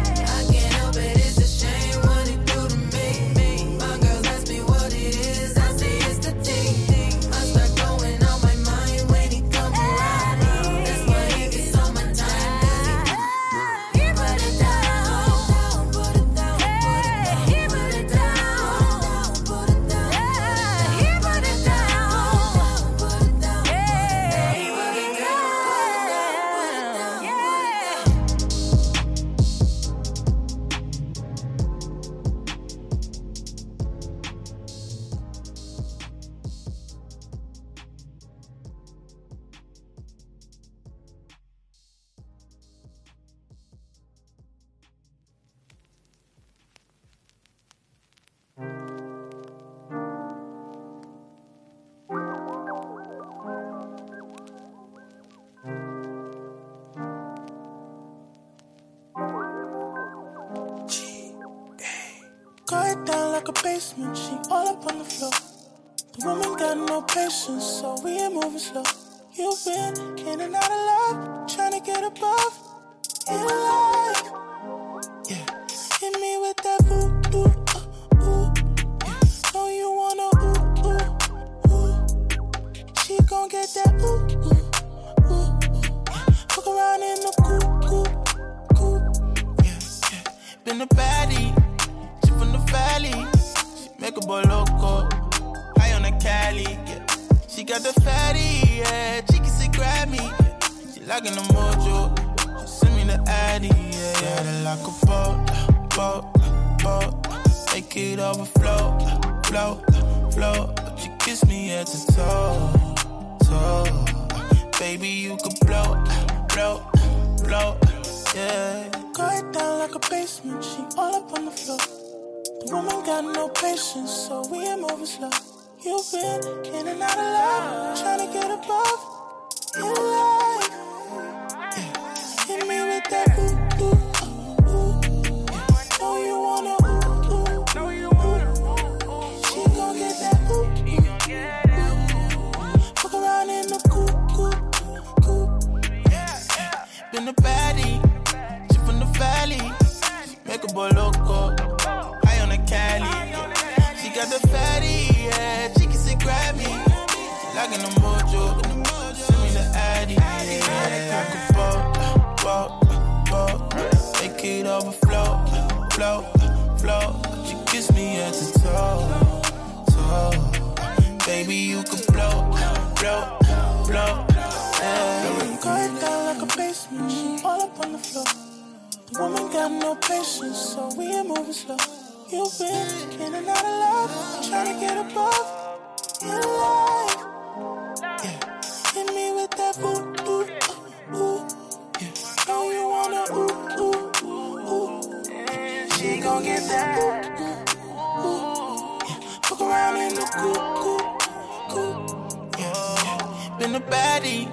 been a baddie.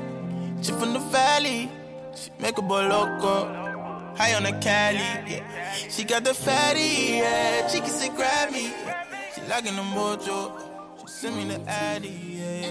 She from the valley. She make a boy loco. High on the Cali. Yeah. She got the fatty. Yeah. She can say grab me. She liking the mojo. She send me the addy. Yeah.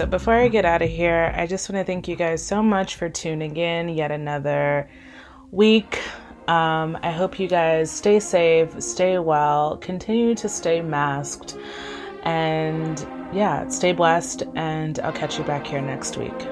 So before I get out of here, I just want to thank you guys so much for tuning in yet another week. Um, I hope you guys stay safe, stay well, continue to stay masked, and yeah, stay blessed. And I'll catch you back here next week.